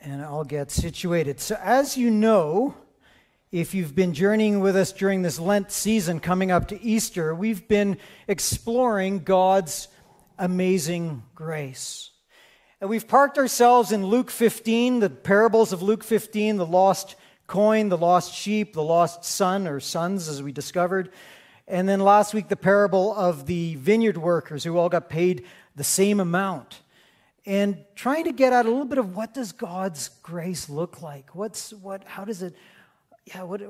and I'll get situated. So, as you know, if you've been journeying with us during this Lent season coming up to Easter, we've been exploring God's amazing grace. And we've parked ourselves in Luke 15, the parables of Luke 15, the lost coin, the lost sheep, the lost son or sons, as we discovered. And then last week, the parable of the vineyard workers who all got paid the same amount and trying to get at a little bit of what does God's grace look like? What's what? How does it? Yeah. What?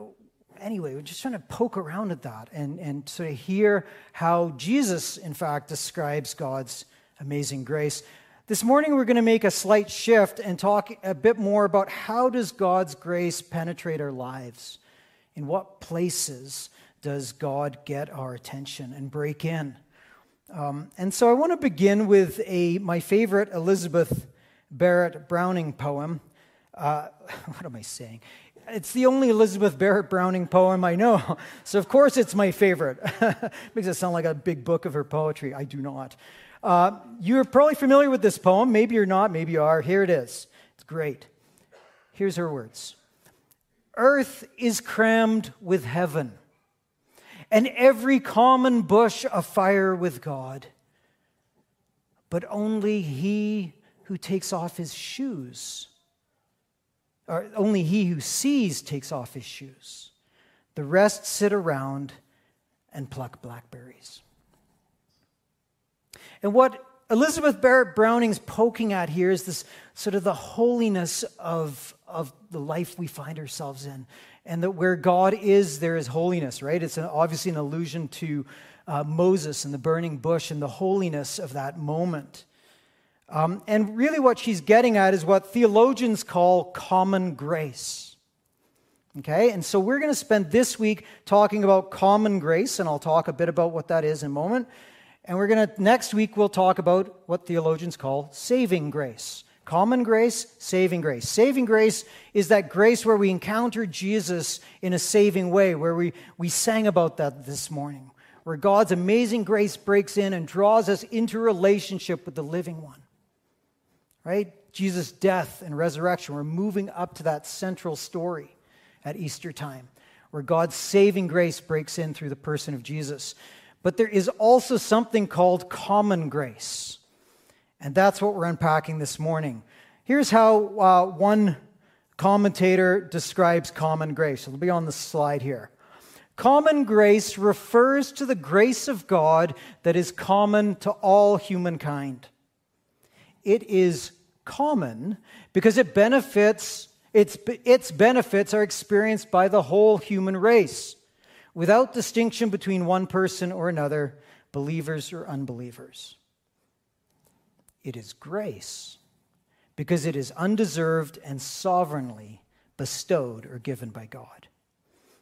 Anyway, we're just trying to poke around at that and and sort of hear how Jesus, in fact, describes God's amazing grace. This morning, we're going to make a slight shift and talk a bit more about how does God's grace penetrate our lives? In what places does God get our attention and break in? Um, and so I want to begin with a, my favorite Elizabeth Barrett Browning poem. Uh, what am I saying? It's the only Elizabeth Barrett Browning poem I know. So, of course, it's my favorite. Makes it sound like a big book of her poetry. I do not. Uh, you're probably familiar with this poem. Maybe you're not. Maybe you are. Here it is. It's great. Here's her words Earth is crammed with heaven and every common bush afire with God. But only he who takes off his shoes, or only he who sees takes off his shoes. The rest sit around and pluck blackberries. And what Elizabeth Barrett Browning's poking at here is this sort of the holiness of, of the life we find ourselves in and that where God is, there is holiness, right? It's an, obviously an allusion to uh, Moses and the burning bush and the holiness of that moment. Um, and really, what she's getting at is what theologians call common grace. Okay, and so we're going to spend this week talking about common grace, and I'll talk a bit about what that is in a moment. And we're going to, next week, we'll talk about what theologians call saving grace. Common grace, saving grace. Saving grace is that grace where we encounter Jesus in a saving way, where we, we sang about that this morning, where God's amazing grace breaks in and draws us into relationship with the living one. Right? Jesus' death and resurrection. We're moving up to that central story at Easter time, where God's saving grace breaks in through the person of Jesus. But there is also something called common grace. And that's what we're unpacking this morning. Here's how uh, one commentator describes common grace. It'll be on the slide here. Common grace refers to the grace of God that is common to all humankind. It is common because it benefits, its, its benefits are experienced by the whole human race without distinction between one person or another, believers or unbelievers. It is grace because it is undeserved and sovereignly bestowed or given by God.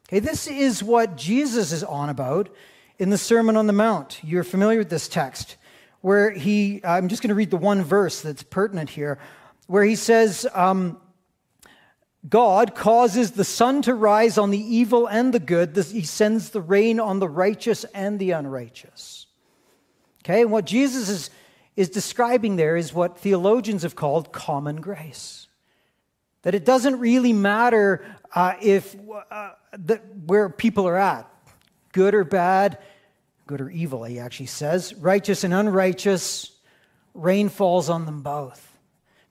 Okay, this is what Jesus is on about in the Sermon on the Mount. You're familiar with this text where he, I'm just going to read the one verse that's pertinent here, where he says, um, God causes the sun to rise on the evil and the good. He sends the rain on the righteous and the unrighteous. Okay, and what Jesus is is describing there is what theologians have called common grace. That it doesn't really matter uh, if uh, the, where people are at, good or bad, good or evil, he actually says, righteous and unrighteous, rain falls on them both.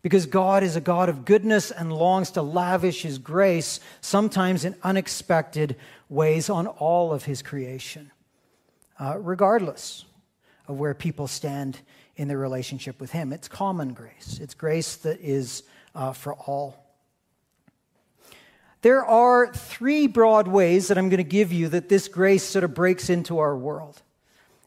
Because God is a God of goodness and longs to lavish his grace, sometimes in unexpected ways, on all of his creation, uh, regardless of where people stand in their relationship with Him. It's common grace, it's grace that is uh, for all. There are three broad ways that I'm going to give you that this grace sort of breaks into our world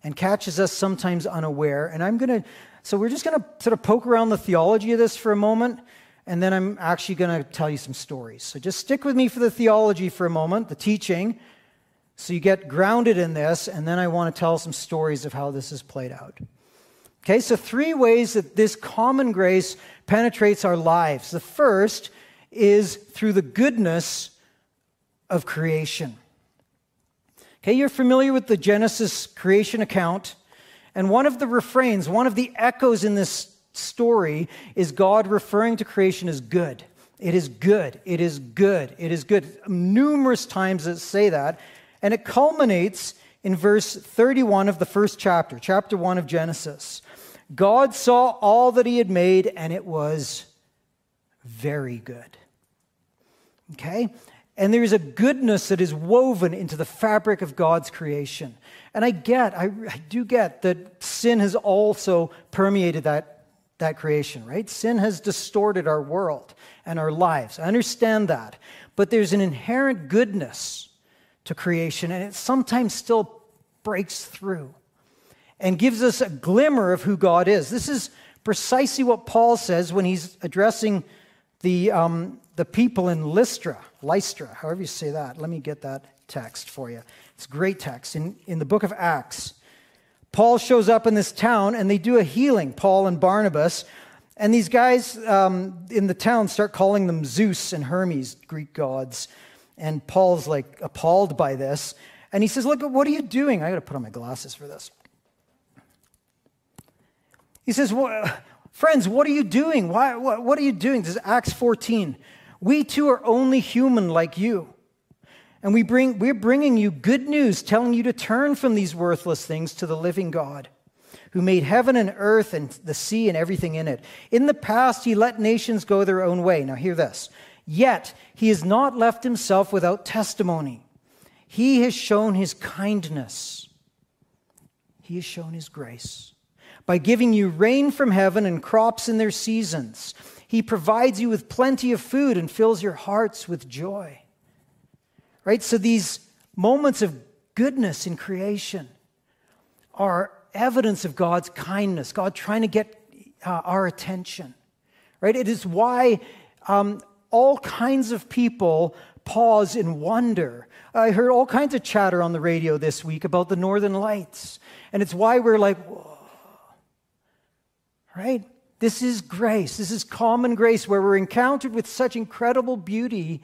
and catches us sometimes unaware. And I'm going to, so we're just going to sort of poke around the theology of this for a moment, and then I'm actually going to tell you some stories. So just stick with me for the theology for a moment, the teaching, so you get grounded in this, and then I want to tell some stories of how this has played out. Okay, so three ways that this common grace penetrates our lives. The first is through the goodness of creation. Okay, you're familiar with the Genesis creation account, and one of the refrains, one of the echoes in this story is God referring to creation as good. It is good. It is good. It is good. Numerous times it say that. And it culminates in verse 31 of the first chapter, chapter 1 of Genesis. God saw all that he had made, and it was very good. Okay? And there's a goodness that is woven into the fabric of God's creation. And I get, I, I do get that sin has also permeated that, that creation, right? Sin has distorted our world and our lives. I understand that. But there's an inherent goodness to creation, and it sometimes still breaks through and gives us a glimmer of who God is. This is precisely what Paul says when he's addressing the, um, the people in Lystra, Lystra, however you say that. Let me get that text for you. It's great text. In, in the book of Acts, Paul shows up in this town and they do a healing, Paul and Barnabas. And these guys um, in the town start calling them Zeus and Hermes, Greek gods. And Paul's like appalled by this. And he says, Look, what are you doing? I got to put on my glasses for this. He says, well, Friends, what are you doing? Why, what, what are you doing? This is Acts 14. We too are only human like you. And we bring, we're bringing you good news, telling you to turn from these worthless things to the living God, who made heaven and earth and the sea and everything in it. In the past, he let nations go their own way. Now, hear this. Yet, he has not left himself without testimony. He has shown his kindness, he has shown his grace by giving you rain from heaven and crops in their seasons. He provides you with plenty of food and fills your hearts with joy. Right? So these moments of goodness in creation are evidence of God's kindness, God trying to get uh, our attention. Right? It is why um, all kinds of people pause in wonder. I heard all kinds of chatter on the radio this week about the northern lights. And it's why we're like. Right? This is grace. This is common grace where we're encountered with such incredible beauty,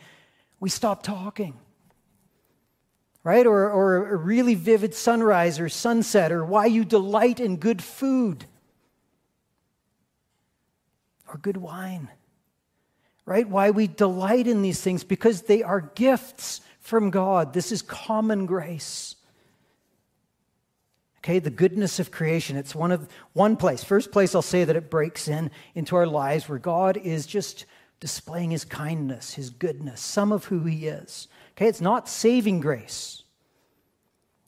we stop talking. Right? Or, or a really vivid sunrise or sunset, or why you delight in good food or good wine. Right? Why we delight in these things because they are gifts from God. This is common grace. Okay, the goodness of creation. It's one of one place. First place I'll say that it breaks in into our lives where God is just displaying his kindness, his goodness, some of who he is. Okay, it's not saving grace.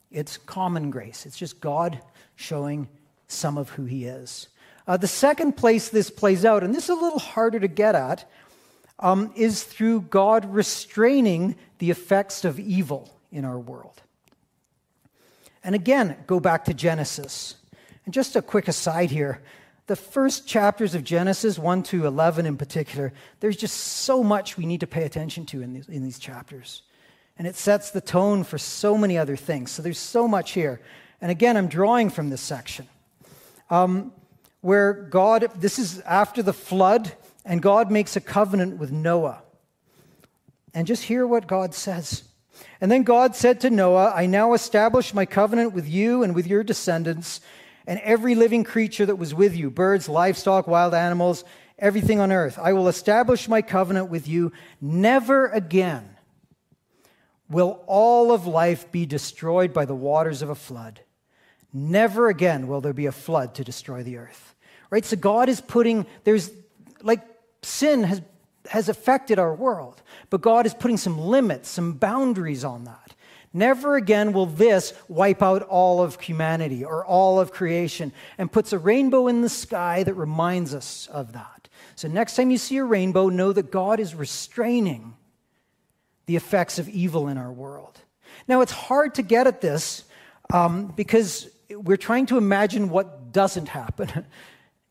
It's common grace. It's just God showing some of who he is. Uh, the second place this plays out, and this is a little harder to get at, um, is through God restraining the effects of evil in our world. And again, go back to Genesis. And just a quick aside here the first chapters of Genesis, 1 to 11 in particular, there's just so much we need to pay attention to in these, in these chapters. And it sets the tone for so many other things. So there's so much here. And again, I'm drawing from this section um, where God, this is after the flood, and God makes a covenant with Noah. And just hear what God says. And then God said to Noah, I now establish my covenant with you and with your descendants and every living creature that was with you birds, livestock, wild animals, everything on earth. I will establish my covenant with you. Never again will all of life be destroyed by the waters of a flood. Never again will there be a flood to destroy the earth. Right? So God is putting, there's like sin has has affected our world. But God is putting some limits, some boundaries on that. Never again will this wipe out all of humanity or all of creation and puts a rainbow in the sky that reminds us of that. So, next time you see a rainbow, know that God is restraining the effects of evil in our world. Now, it's hard to get at this um, because we're trying to imagine what doesn't happen.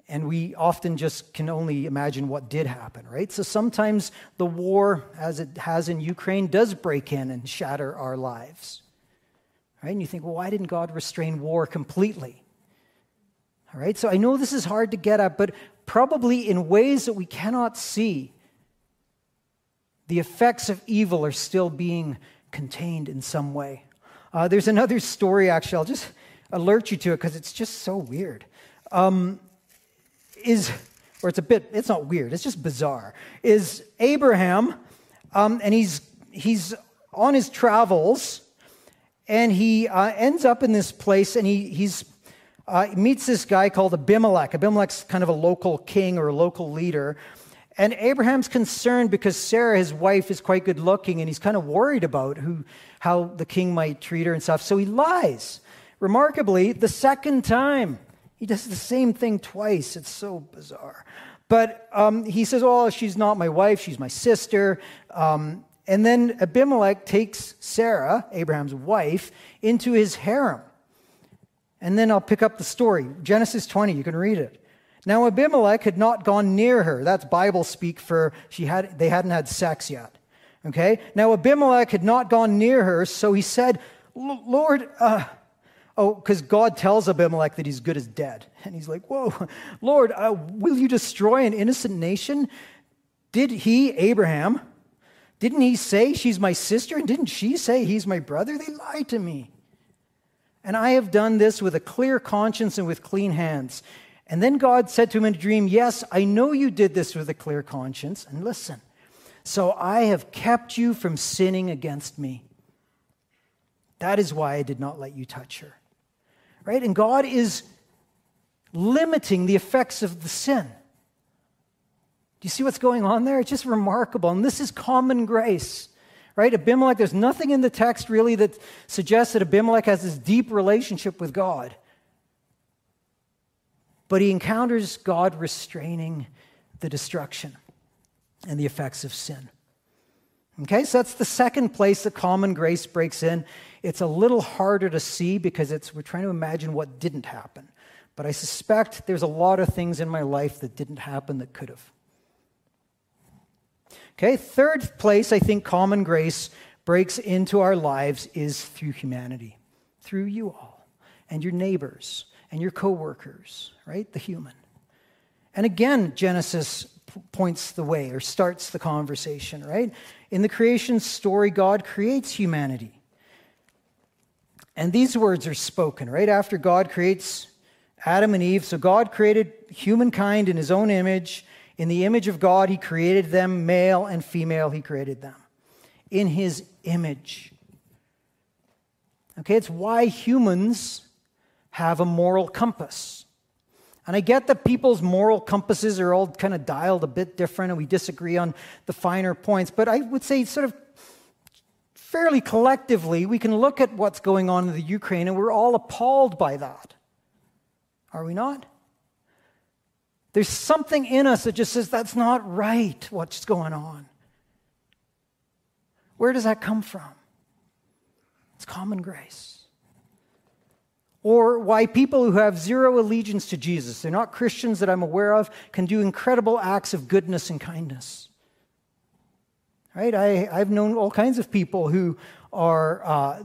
and we often just can only imagine what did happen, right? So sometimes the war, as it has in Ukraine, does break in and shatter our lives, right? And you think, well, why didn't God restrain war completely? All right, so I know this is hard to get at, but probably in ways that we cannot see, the effects of evil are still being contained in some way. Uh, there's another story, actually, I'll just alert you to it because it's just so weird. Um, is or it's a bit, it's not weird, it's just bizarre, is Abraham, um, and he's, he's on his travels, and he uh, ends up in this place, and he he's, uh, meets this guy called Abimelech. Abimelech's kind of a local king or a local leader. And Abraham's concerned because Sarah, his wife, is quite good looking, and he's kind of worried about who, how the king might treat her and stuff. So he lies. Remarkably, the second time, he does the same thing twice. It's so bizarre. But um, he says, Oh, she's not my wife, she's my sister. Um, and then Abimelech takes Sarah, Abraham's wife, into his harem. And then I'll pick up the story. Genesis 20, you can read it. Now Abimelech had not gone near her. That's Bible speak for she had they hadn't had sex yet. Okay? Now Abimelech had not gone near her, so he said, Lord, uh, oh, because God tells Abimelech that he's good as dead. And he's like, Whoa, Lord, uh, will you destroy an innocent nation? Did he, Abraham, didn't he say she's my sister? And didn't she say he's my brother? They lied to me. And I have done this with a clear conscience and with clean hands. And then God said to him in a dream, Yes, I know you did this with a clear conscience. And listen, so I have kept you from sinning against me. That is why I did not let you touch her. Right? And God is limiting the effects of the sin. Do you see what's going on there? It's just remarkable. And this is common grace. Right? Abimelech, there's nothing in the text really that suggests that Abimelech has this deep relationship with God but he encounters God restraining the destruction and the effects of sin. Okay, so that's the second place that common grace breaks in. It's a little harder to see because it's, we're trying to imagine what didn't happen. But I suspect there's a lot of things in my life that didn't happen that could have. Okay, third place I think common grace breaks into our lives is through humanity, through you all and your neighbors and your coworkers, right? The human. And again, Genesis points the way or starts the conversation, right? In the creation story, God creates humanity. And these words are spoken right after God creates Adam and Eve. So God created humankind in his own image. In the image of God, he created them, male and female, he created them. In his image. Okay, it's why humans have a moral compass. And I get that people's moral compasses are all kind of dialed a bit different and we disagree on the finer points, but I would say, sort of fairly collectively, we can look at what's going on in the Ukraine and we're all appalled by that. Are we not? There's something in us that just says that's not right, what's going on. Where does that come from? It's common grace or why people who have zero allegiance to Jesus, they're not Christians that I'm aware of, can do incredible acts of goodness and kindness. Right? I, I've known all kinds of people who are uh,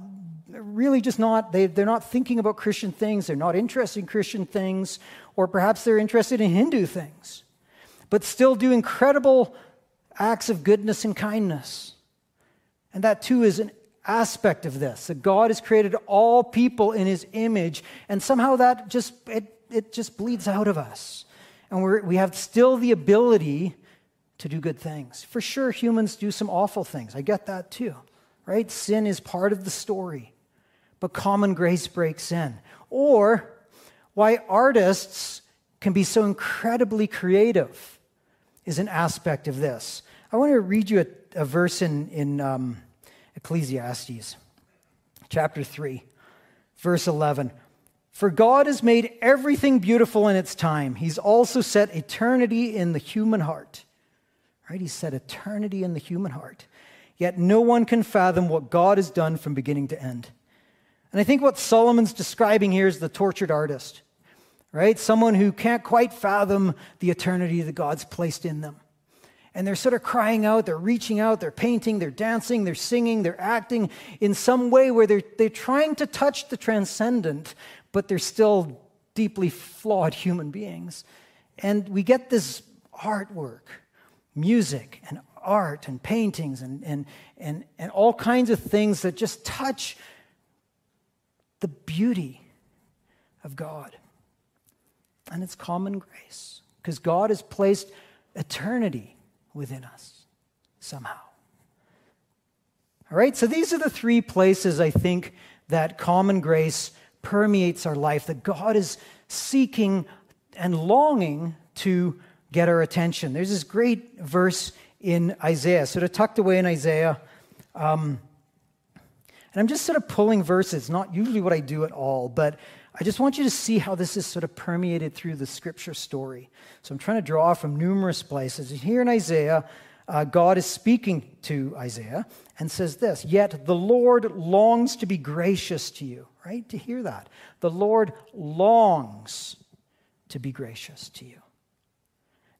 really just not, they, they're not thinking about Christian things, they're not interested in Christian things, or perhaps they're interested in Hindu things, but still do incredible acts of goodness and kindness. And that too is an aspect of this that God has created all people in his image, and somehow that just it, it just bleeds out of us. And we we have still the ability to do good things. For sure, humans do some awful things. I get that too, right? Sin is part of the story, but common grace breaks in. Or why artists can be so incredibly creative is an aspect of this. I want to read you a, a verse in, in um, Ecclesiastes chapter 3, verse 11. For God has made everything beautiful in its time. He's also set eternity in the human heart. Right? He set eternity in the human heart. Yet no one can fathom what God has done from beginning to end. And I think what Solomon's describing here is the tortured artist, right? Someone who can't quite fathom the eternity that God's placed in them and they're sort of crying out, they're reaching out, they're painting, they're dancing, they're singing, they're acting in some way where they're, they're trying to touch the transcendent, but they're still deeply flawed human beings. And we get this artwork, music, and art, and paintings, and, and, and, and all kinds of things that just touch the beauty of God. And it's common grace. because God has placed eternity within us somehow. All right, so these are the three places I think that common grace permeates our life, that God is seeking and longing to get our attention. There's this great verse in Isaiah, sort of tucked away in Isaiah. Um, and I'm just sort of pulling verses, not usually what I do at all, but I just want you to see how this is sort of permeated through the scripture story. So I'm trying to draw from numerous places. Here in Isaiah, uh, God is speaking to Isaiah and says this Yet the Lord longs to be gracious to you, right? To hear that. The Lord longs to be gracious to you.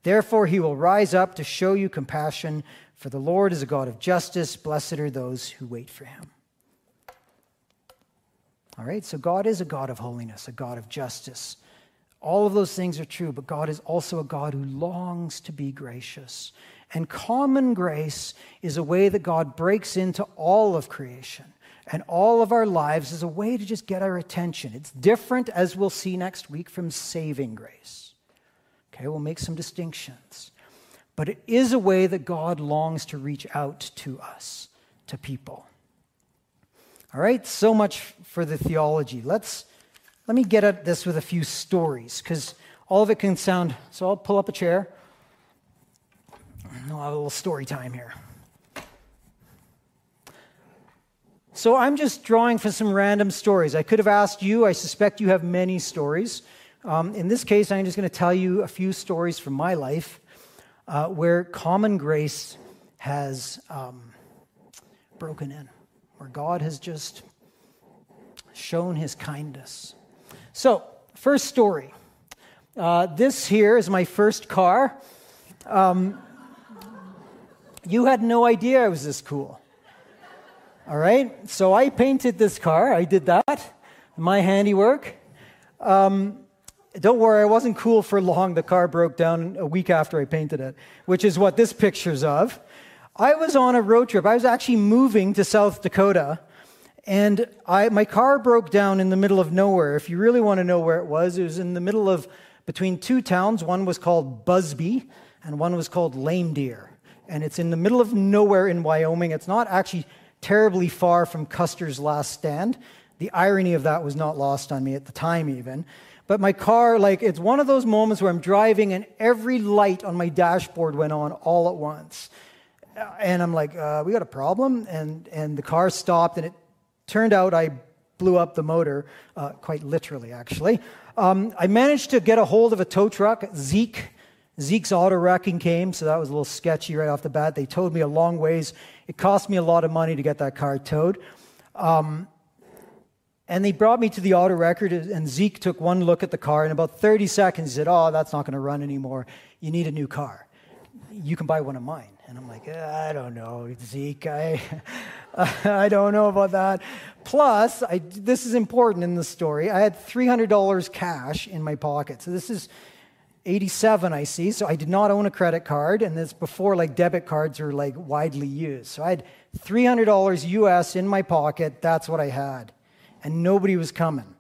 Therefore, he will rise up to show you compassion, for the Lord is a God of justice. Blessed are those who wait for him. All right, so God is a God of holiness, a God of justice. All of those things are true, but God is also a God who longs to be gracious. And common grace is a way that God breaks into all of creation and all of our lives as a way to just get our attention. It's different, as we'll see next week, from saving grace. Okay, we'll make some distinctions. But it is a way that God longs to reach out to us, to people. All right, so much for the theology. Let's let me get at this with a few stories because all of it can sound. So I'll pull up a chair. I'll have a little story time here. So I'm just drawing for some random stories. I could have asked you. I suspect you have many stories. Um, in this case, I'm just going to tell you a few stories from my life uh, where common grace has um, broken in where God has just shown his kindness. So, first story. Uh, this here is my first car. Um, you had no idea I was this cool. All right? So I painted this car. I did that. My handiwork. Um, don't worry, I wasn't cool for long. The car broke down a week after I painted it, which is what this picture's of. I was on a road trip. I was actually moving to South Dakota, and I, my car broke down in the middle of nowhere. If you really want to know where it was, it was in the middle of between two towns. One was called Busby, and one was called Lame Deer. And it's in the middle of nowhere in Wyoming. It's not actually terribly far from Custer's last stand. The irony of that was not lost on me at the time, even. But my car, like, it's one of those moments where I'm driving and every light on my dashboard went on all at once and I'm like, uh, we got a problem. And, and the car stopped, and it turned out I blew up the motor, uh, quite literally, actually. Um, I managed to get a hold of a tow truck, Zeke. Zeke's auto wrecking came, so that was a little sketchy right off the bat. They towed me a long ways. It cost me a lot of money to get that car towed. Um, and they brought me to the auto record, and Zeke took one look at the car. In about 30 seconds, he said, Oh, that's not going to run anymore. You need a new car. You can buy one of mine. And I'm like, eh, I don't know, Zeke, I, I don't know about that. Plus, I, this is important in the story. I had $300 cash in my pocket. So this is 87, I see. So I did not own a credit card. And this before like debit cards are like widely used. So I had $300 US in my pocket. That's what I had. And nobody was coming.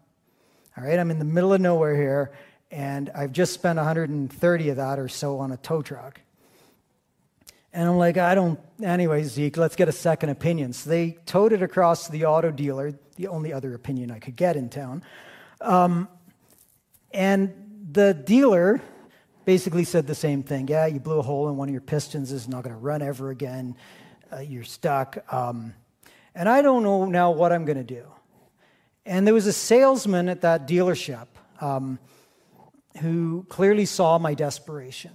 All right, I'm in the middle of nowhere here. And I've just spent 130 of that or so on a tow truck. And I'm like, I don't, anyway, Zeke, let's get a second opinion. So they towed it across to the auto dealer, the only other opinion I could get in town. Um, and the dealer basically said the same thing. Yeah, you blew a hole in one of your pistons, it's not going to run ever again. Uh, you're stuck. Um, and I don't know now what I'm going to do. And there was a salesman at that dealership um, who clearly saw my desperation.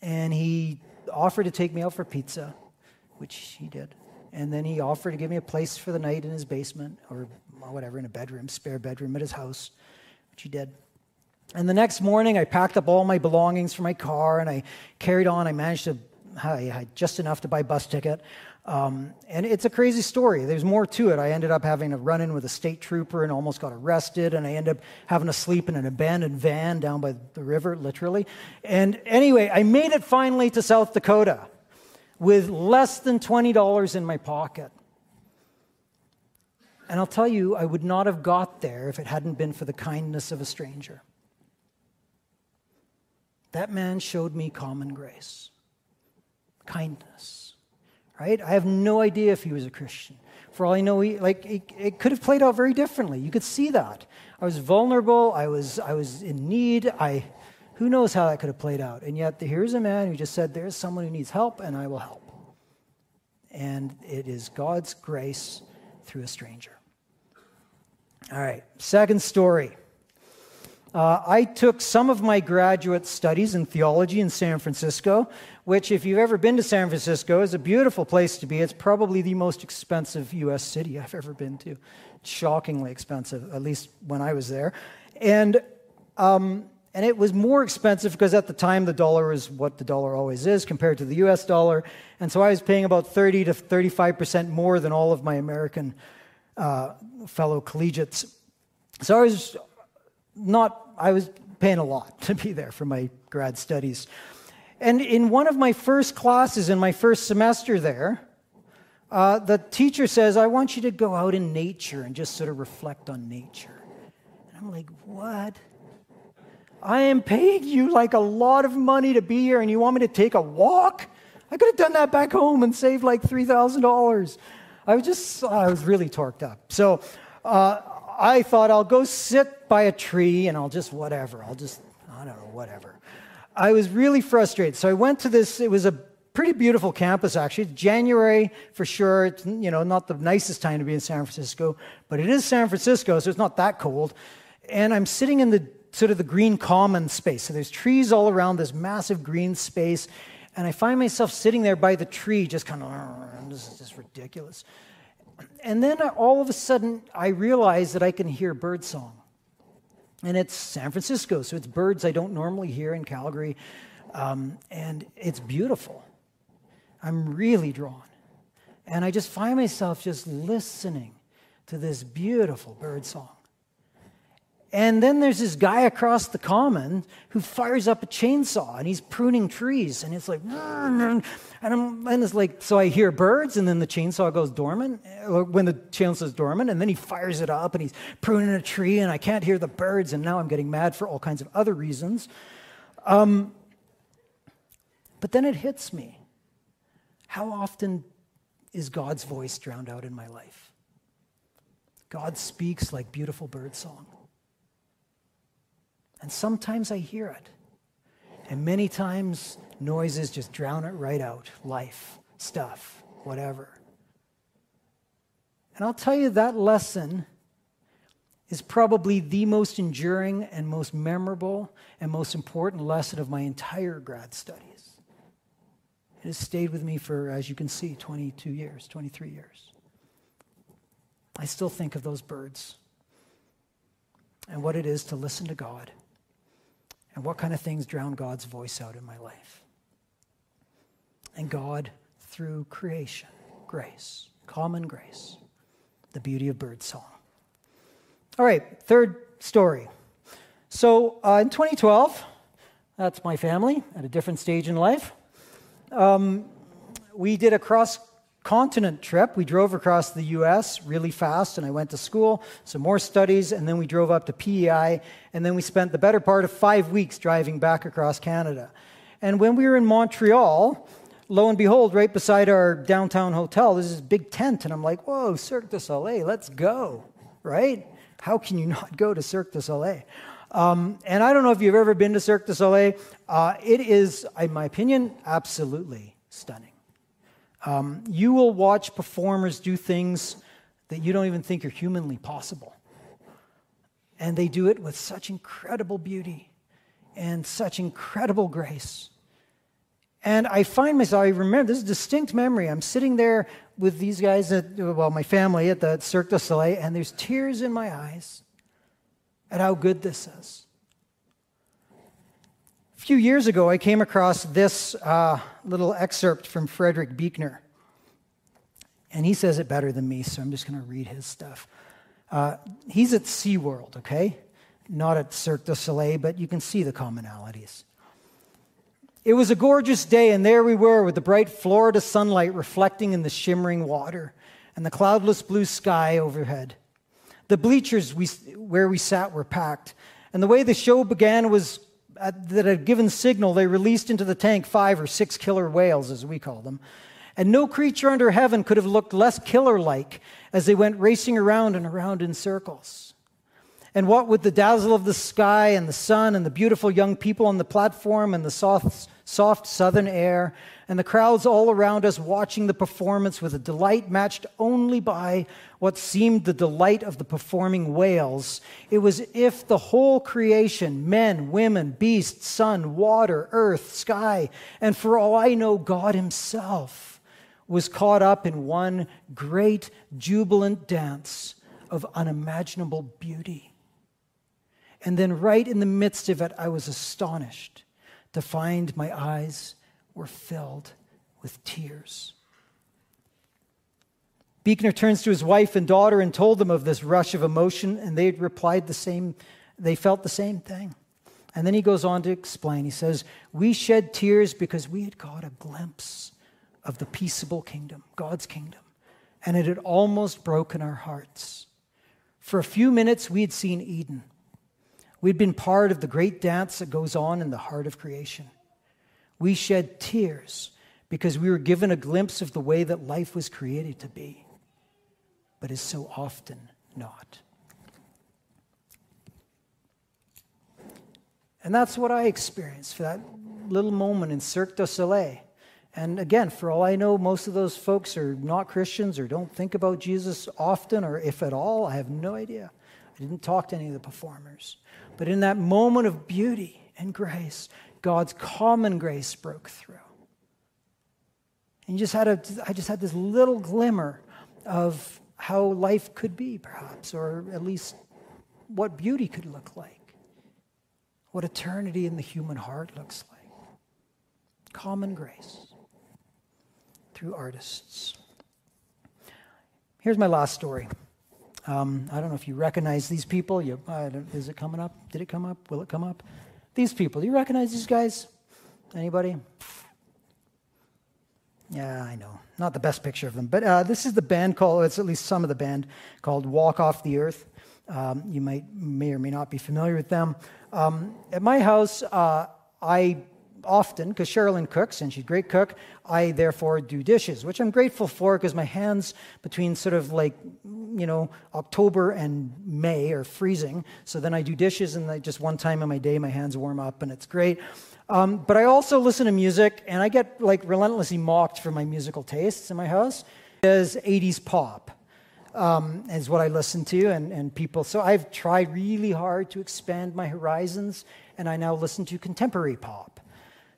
And he offered to take me out for pizza, which he did. And then he offered to give me a place for the night in his basement or whatever, in a bedroom, spare bedroom at his house, which he did. And the next morning, I packed up all my belongings for my car and I carried on. I managed to, I had just enough to buy a bus ticket. Um, and it's a crazy story. There's more to it. I ended up having a run in with a state trooper and almost got arrested. And I ended up having to sleep in an abandoned van down by the river, literally. And anyway, I made it finally to South Dakota with less than $20 in my pocket. And I'll tell you, I would not have got there if it hadn't been for the kindness of a stranger. that man showed me common grace, kindness, right? I have no idea if he was a Christian. For all I know, he, like, it, it could have played out very differently. You could see that. I was vulnerable. I was, I was in need. I, who knows how that could have played out? And yet, here's a man who just said, There's someone who needs help, and I will help. And it is God's grace through a stranger. All right, second story. Uh, I took some of my graduate studies in theology in San Francisco, which, if you've ever been to San Francisco, is a beautiful place to be. It's probably the most expensive U.S. city I've ever been to. Shockingly expensive, at least when I was there. And um, and it was more expensive because at the time the dollar was what the dollar always is compared to the US dollar. And so I was paying about 30 to 35% more than all of my American uh, fellow collegiates. So I was not, I was paying a lot to be there for my grad studies. And in one of my first classes in my first semester there, uh, the teacher says, I want you to go out in nature and just sort of reflect on nature. And I'm like, what? I am paying you like a lot of money to be here, and you want me to take a walk? I could have done that back home and saved like $3,000. I was just, I was really torqued up. So uh, I thought I'll go sit by a tree and I'll just whatever. I'll just, I don't know, whatever. I was really frustrated. So I went to this, it was a pretty beautiful campus actually. January for sure. It's, you know, not the nicest time to be in San Francisco, but it is San Francisco, so it's not that cold. And I'm sitting in the sort of the green common space. So there's trees all around this massive green space. And I find myself sitting there by the tree, just kind of, this is just ridiculous. And then all of a sudden, I realize that I can hear birdsong. And it's San Francisco, so it's birds I don't normally hear in Calgary. Um, and it's beautiful. I'm really drawn. And I just find myself just listening to this beautiful birdsong. And then there's this guy across the common who fires up a chainsaw and he's pruning trees. And it's like, and, I'm, and it's like, so I hear birds and then the chainsaw goes dormant, or when the chainsaw's dormant, and then he fires it up and he's pruning a tree and I can't hear the birds. And now I'm getting mad for all kinds of other reasons. Um, but then it hits me. How often is God's voice drowned out in my life? God speaks like beautiful bird birdsong. And sometimes I hear it. And many times, noises just drown it right out life, stuff, whatever. And I'll tell you that lesson is probably the most enduring and most memorable and most important lesson of my entire grad studies. It has stayed with me for, as you can see, 22 years, 23 years. I still think of those birds and what it is to listen to God and what kind of things drown God's voice out in my life. And God, through creation, grace, common grace, the beauty of birdsong. All right, third story. So uh, in 2012, that's my family at a different stage in life. Um, we did a cross continent trip. We drove across the US really fast, and I went to school, some more studies, and then we drove up to PEI, and then we spent the better part of five weeks driving back across Canada. And when we were in Montreal, lo and behold, right beside our downtown hotel, there's this big tent, and I'm like, whoa, Cirque du Soleil, let's go, right? How can you not go to Cirque du Soleil? Um, and I don't know if you've ever been to Cirque du Soleil. Uh, it is, in my opinion, absolutely stunning. Um, you will watch performers do things that you don't even think are humanly possible. And they do it with such incredible beauty and such incredible grace. And I find myself, I remember this is a distinct memory. I'm sitting there with these guys, at, well, my family at the Cirque du Soleil, and there's tears in my eyes at how good this is few years ago, I came across this uh, little excerpt from Frederick Buechner. And he says it better than me, so I'm just going to read his stuff. Uh, he's at SeaWorld, okay? Not at Cirque du Soleil, but you can see the commonalities. It was a gorgeous day, and there we were with the bright Florida sunlight reflecting in the shimmering water and the cloudless blue sky overhead. The bleachers we, where we sat were packed, and the way the show began was Uh, that had given signal, they released into the tank five or six killer whales, as we call them. And no creature under heaven could have looked less killer like as they went racing around and around in circles. And what with the dazzle of the sky and the sun and the beautiful young people on the platform and the soft, soft southern air and the crowds all around us watching the performance with a delight matched only by what seemed the delight of the performing whales, it was if the whole creation men, women, beasts, sun, water, earth, sky, and for all I know, God Himself was caught up in one great jubilant dance of unimaginable beauty. And then, right in the midst of it, I was astonished to find my eyes were filled with tears. Buechner turns to his wife and daughter and told them of this rush of emotion, and they replied the same, they felt the same thing. And then he goes on to explain. He says, We shed tears because we had caught a glimpse of the peaceable kingdom, God's kingdom, and it had almost broken our hearts. For a few minutes, we had seen Eden. We'd been part of the great dance that goes on in the heart of creation. We shed tears because we were given a glimpse of the way that life was created to be, but is so often not. And that's what I experienced for that little moment in Cirque du Soleil. And again, for all I know, most of those folks are not Christians or don't think about Jesus often or if at all. I have no idea. I didn't talk to any of the performers. But in that moment of beauty and grace, God's common grace broke through. And you just had a, I just had this little glimmer of how life could be, perhaps, or at least what beauty could look like, what eternity in the human heart looks like. Common grace through artists. Here's my last story. Um, I don't know if you recognize these people. You, is it coming up? Did it come up? Will it come up? These people, do you recognize these guys? Anybody? Yeah, I know. Not the best picture of them. But uh, this is the band called, it's at least some of the band, called Walk Off the Earth. Um, you might, may or may not be familiar with them. Um, at my house, uh, I often, because Sherilyn cooks and she's a great cook, I therefore do dishes, which I'm grateful for because my hands between sort of like, you know, October and May are freezing. So then I do dishes and I, just one time in my day my hands warm up and it's great. Um, but I also listen to music and I get like relentlessly mocked for my musical tastes in my house. Is 80s pop. Um, is what I listen to, and, and people. So I've tried really hard to expand my horizons, and I now listen to contemporary pop.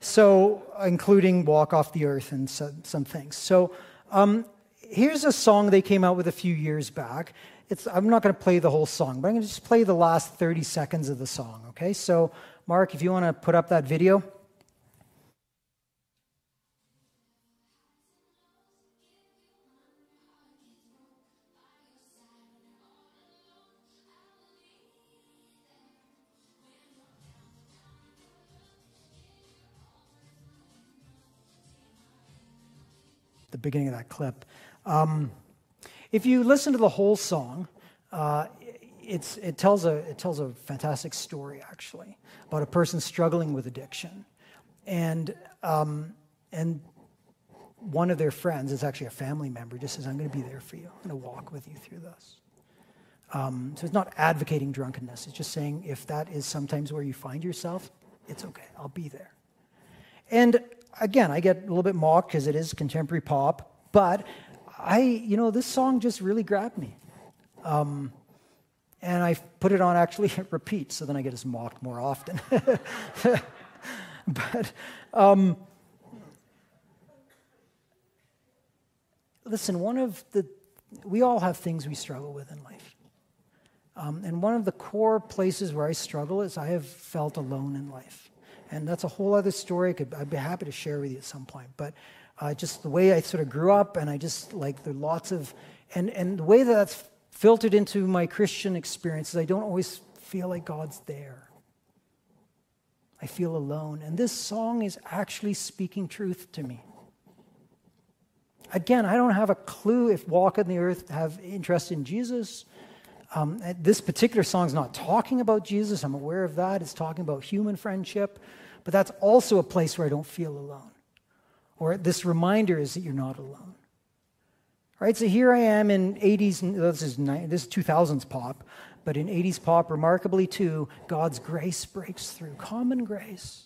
So, including Walk Off the Earth and some, some things. So, um, here's a song they came out with a few years back. It's, I'm not going to play the whole song, but I'm going to just play the last 30 seconds of the song, okay? So, Mark, if you want to put up that video. Beginning of that clip. Um, if you listen to the whole song, uh, it's, it, tells a, it tells a fantastic story, actually, about a person struggling with addiction. And, um, and one of their friends, is actually a family member, just says, I'm going to be there for you. I'm going to walk with you through this. Um, so it's not advocating drunkenness. It's just saying if that is sometimes where you find yourself, it's okay. I'll be there. And again, I get a little bit mocked because it is contemporary pop, but I, you know, this song just really grabbed me. Um, and I put it on actually repeat, so then I get as mocked more often. but um, listen, one of the, we all have things we struggle with in life. Um, and one of the core places where I struggle is I have felt alone in life. And that's a whole other story. Could, I'd be happy to share with you at some point. But uh, just the way I sort of grew up, and I just like there are lots of, and, and the way that that's filtered into my Christian experiences, I don't always feel like God's there. I feel alone. And this song is actually speaking truth to me. Again, I don't have a clue if Walk on the Earth have interest in Jesus. Um, this particular song is not talking about Jesus. I'm aware of that. It's talking about human friendship. But that's also a place where I don't feel alone. Or this reminder is that you're not alone. Right? So here I am in 80s, this is, this is 2000s pop, but in 80s pop, remarkably too, God's grace breaks through. Common grace.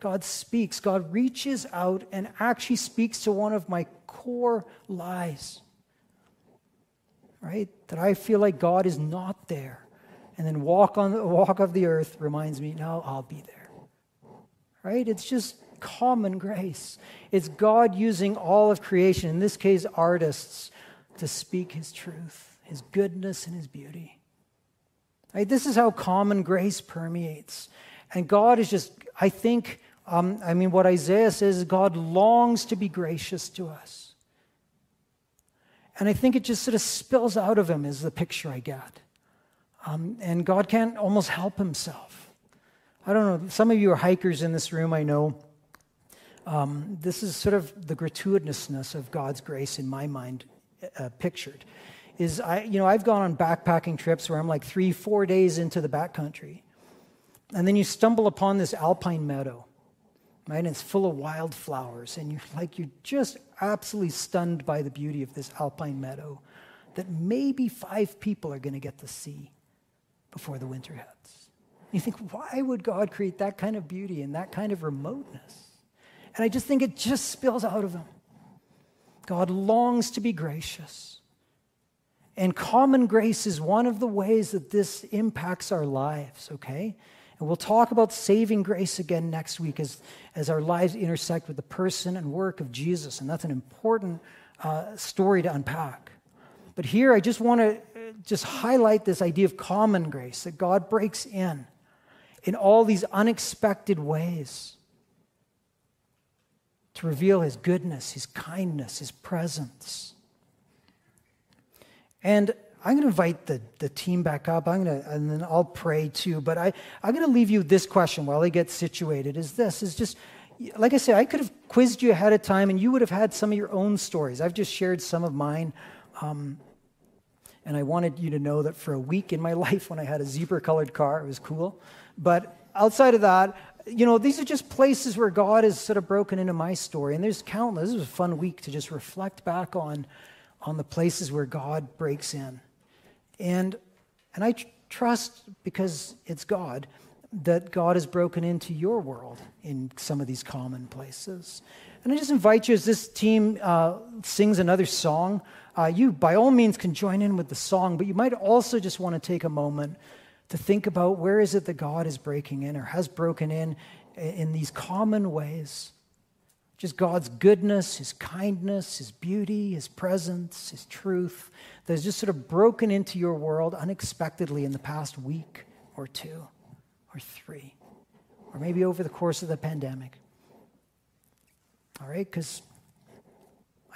God speaks. God reaches out and actually speaks to one of my core lies right? That I feel like God is not there. And then walk on the walk of the earth reminds me, no, I'll be there. Right? It's just common grace. It's God using all of creation, in this case, artists, to speak his truth, his goodness, and his beauty. Right? This is how common grace permeates. And God is just, I think, um, I mean, what Isaiah says, God longs to be gracious to us. And I think it just sort of spills out of him, is the picture I get. Um, and God can't almost help himself. I don't know, some of you are hikers in this room, I know. Um, this is sort of the gratuitousness of God's grace in my mind uh, pictured. Is I, you know, I've gone on backpacking trips where I'm like three, four days into the backcountry. And then you stumble upon this alpine meadow right? And it's full of wildflowers, and you're like, you're just absolutely stunned by the beauty of this alpine meadow that maybe five people are going to get to see before the winter hits. You think, why would God create that kind of beauty and that kind of remoteness? And I just think it just spills out of him. God longs to be gracious. And common grace is one of the ways that this impacts our lives, okay? And we'll talk about saving grace again next week as, as our lives intersect with the person and work of Jesus. And that's an important uh, story to unpack. But here I just want to uh, just highlight this idea of common grace that God breaks in in all these unexpected ways to reveal his goodness, his kindness, his presence. And I'm going to invite the, the team back up. I'm going to, and then I'll pray too. But I, I'm going to leave you this question while they get situated is this, is just, like I said, I could have quizzed you ahead of time and you would have had some of your own stories. I've just shared some of mine. Um, and I wanted you to know that for a week in my life when I had a zebra colored car, it was cool. But outside of that, you know, these are just places where God has sort of broken into my story. And there's countless. This was a fun week to just reflect back on, on the places where God breaks in. And, and I tr- trust, because it's God, that God has broken into your world in some of these common places. And I just invite you, as this team uh, sings another song, uh, you by all means can join in with the song, but you might also just want to take a moment to think about where is it that God is breaking in or has broken in in these common ways just God's goodness, His kindness, His beauty, His presence, His truth that has just sort of broken into your world unexpectedly in the past week or two or three, or maybe over the course of the pandemic. All right? Because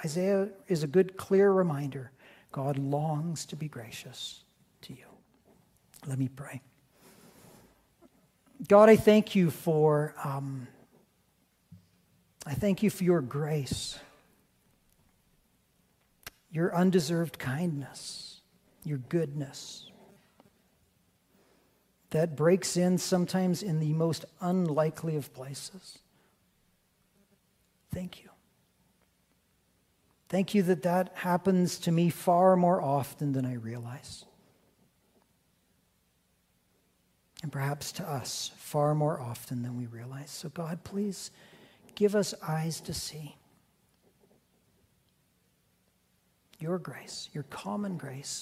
Isaiah is a good, clear reminder God longs to be gracious to you. Let me pray. God, I thank you for. Um, I thank you for your grace, your undeserved kindness, your goodness that breaks in sometimes in the most unlikely of places. Thank you. Thank you that that happens to me far more often than I realize. And perhaps to us far more often than we realize. So, God, please Give us eyes to see. Your grace, your common grace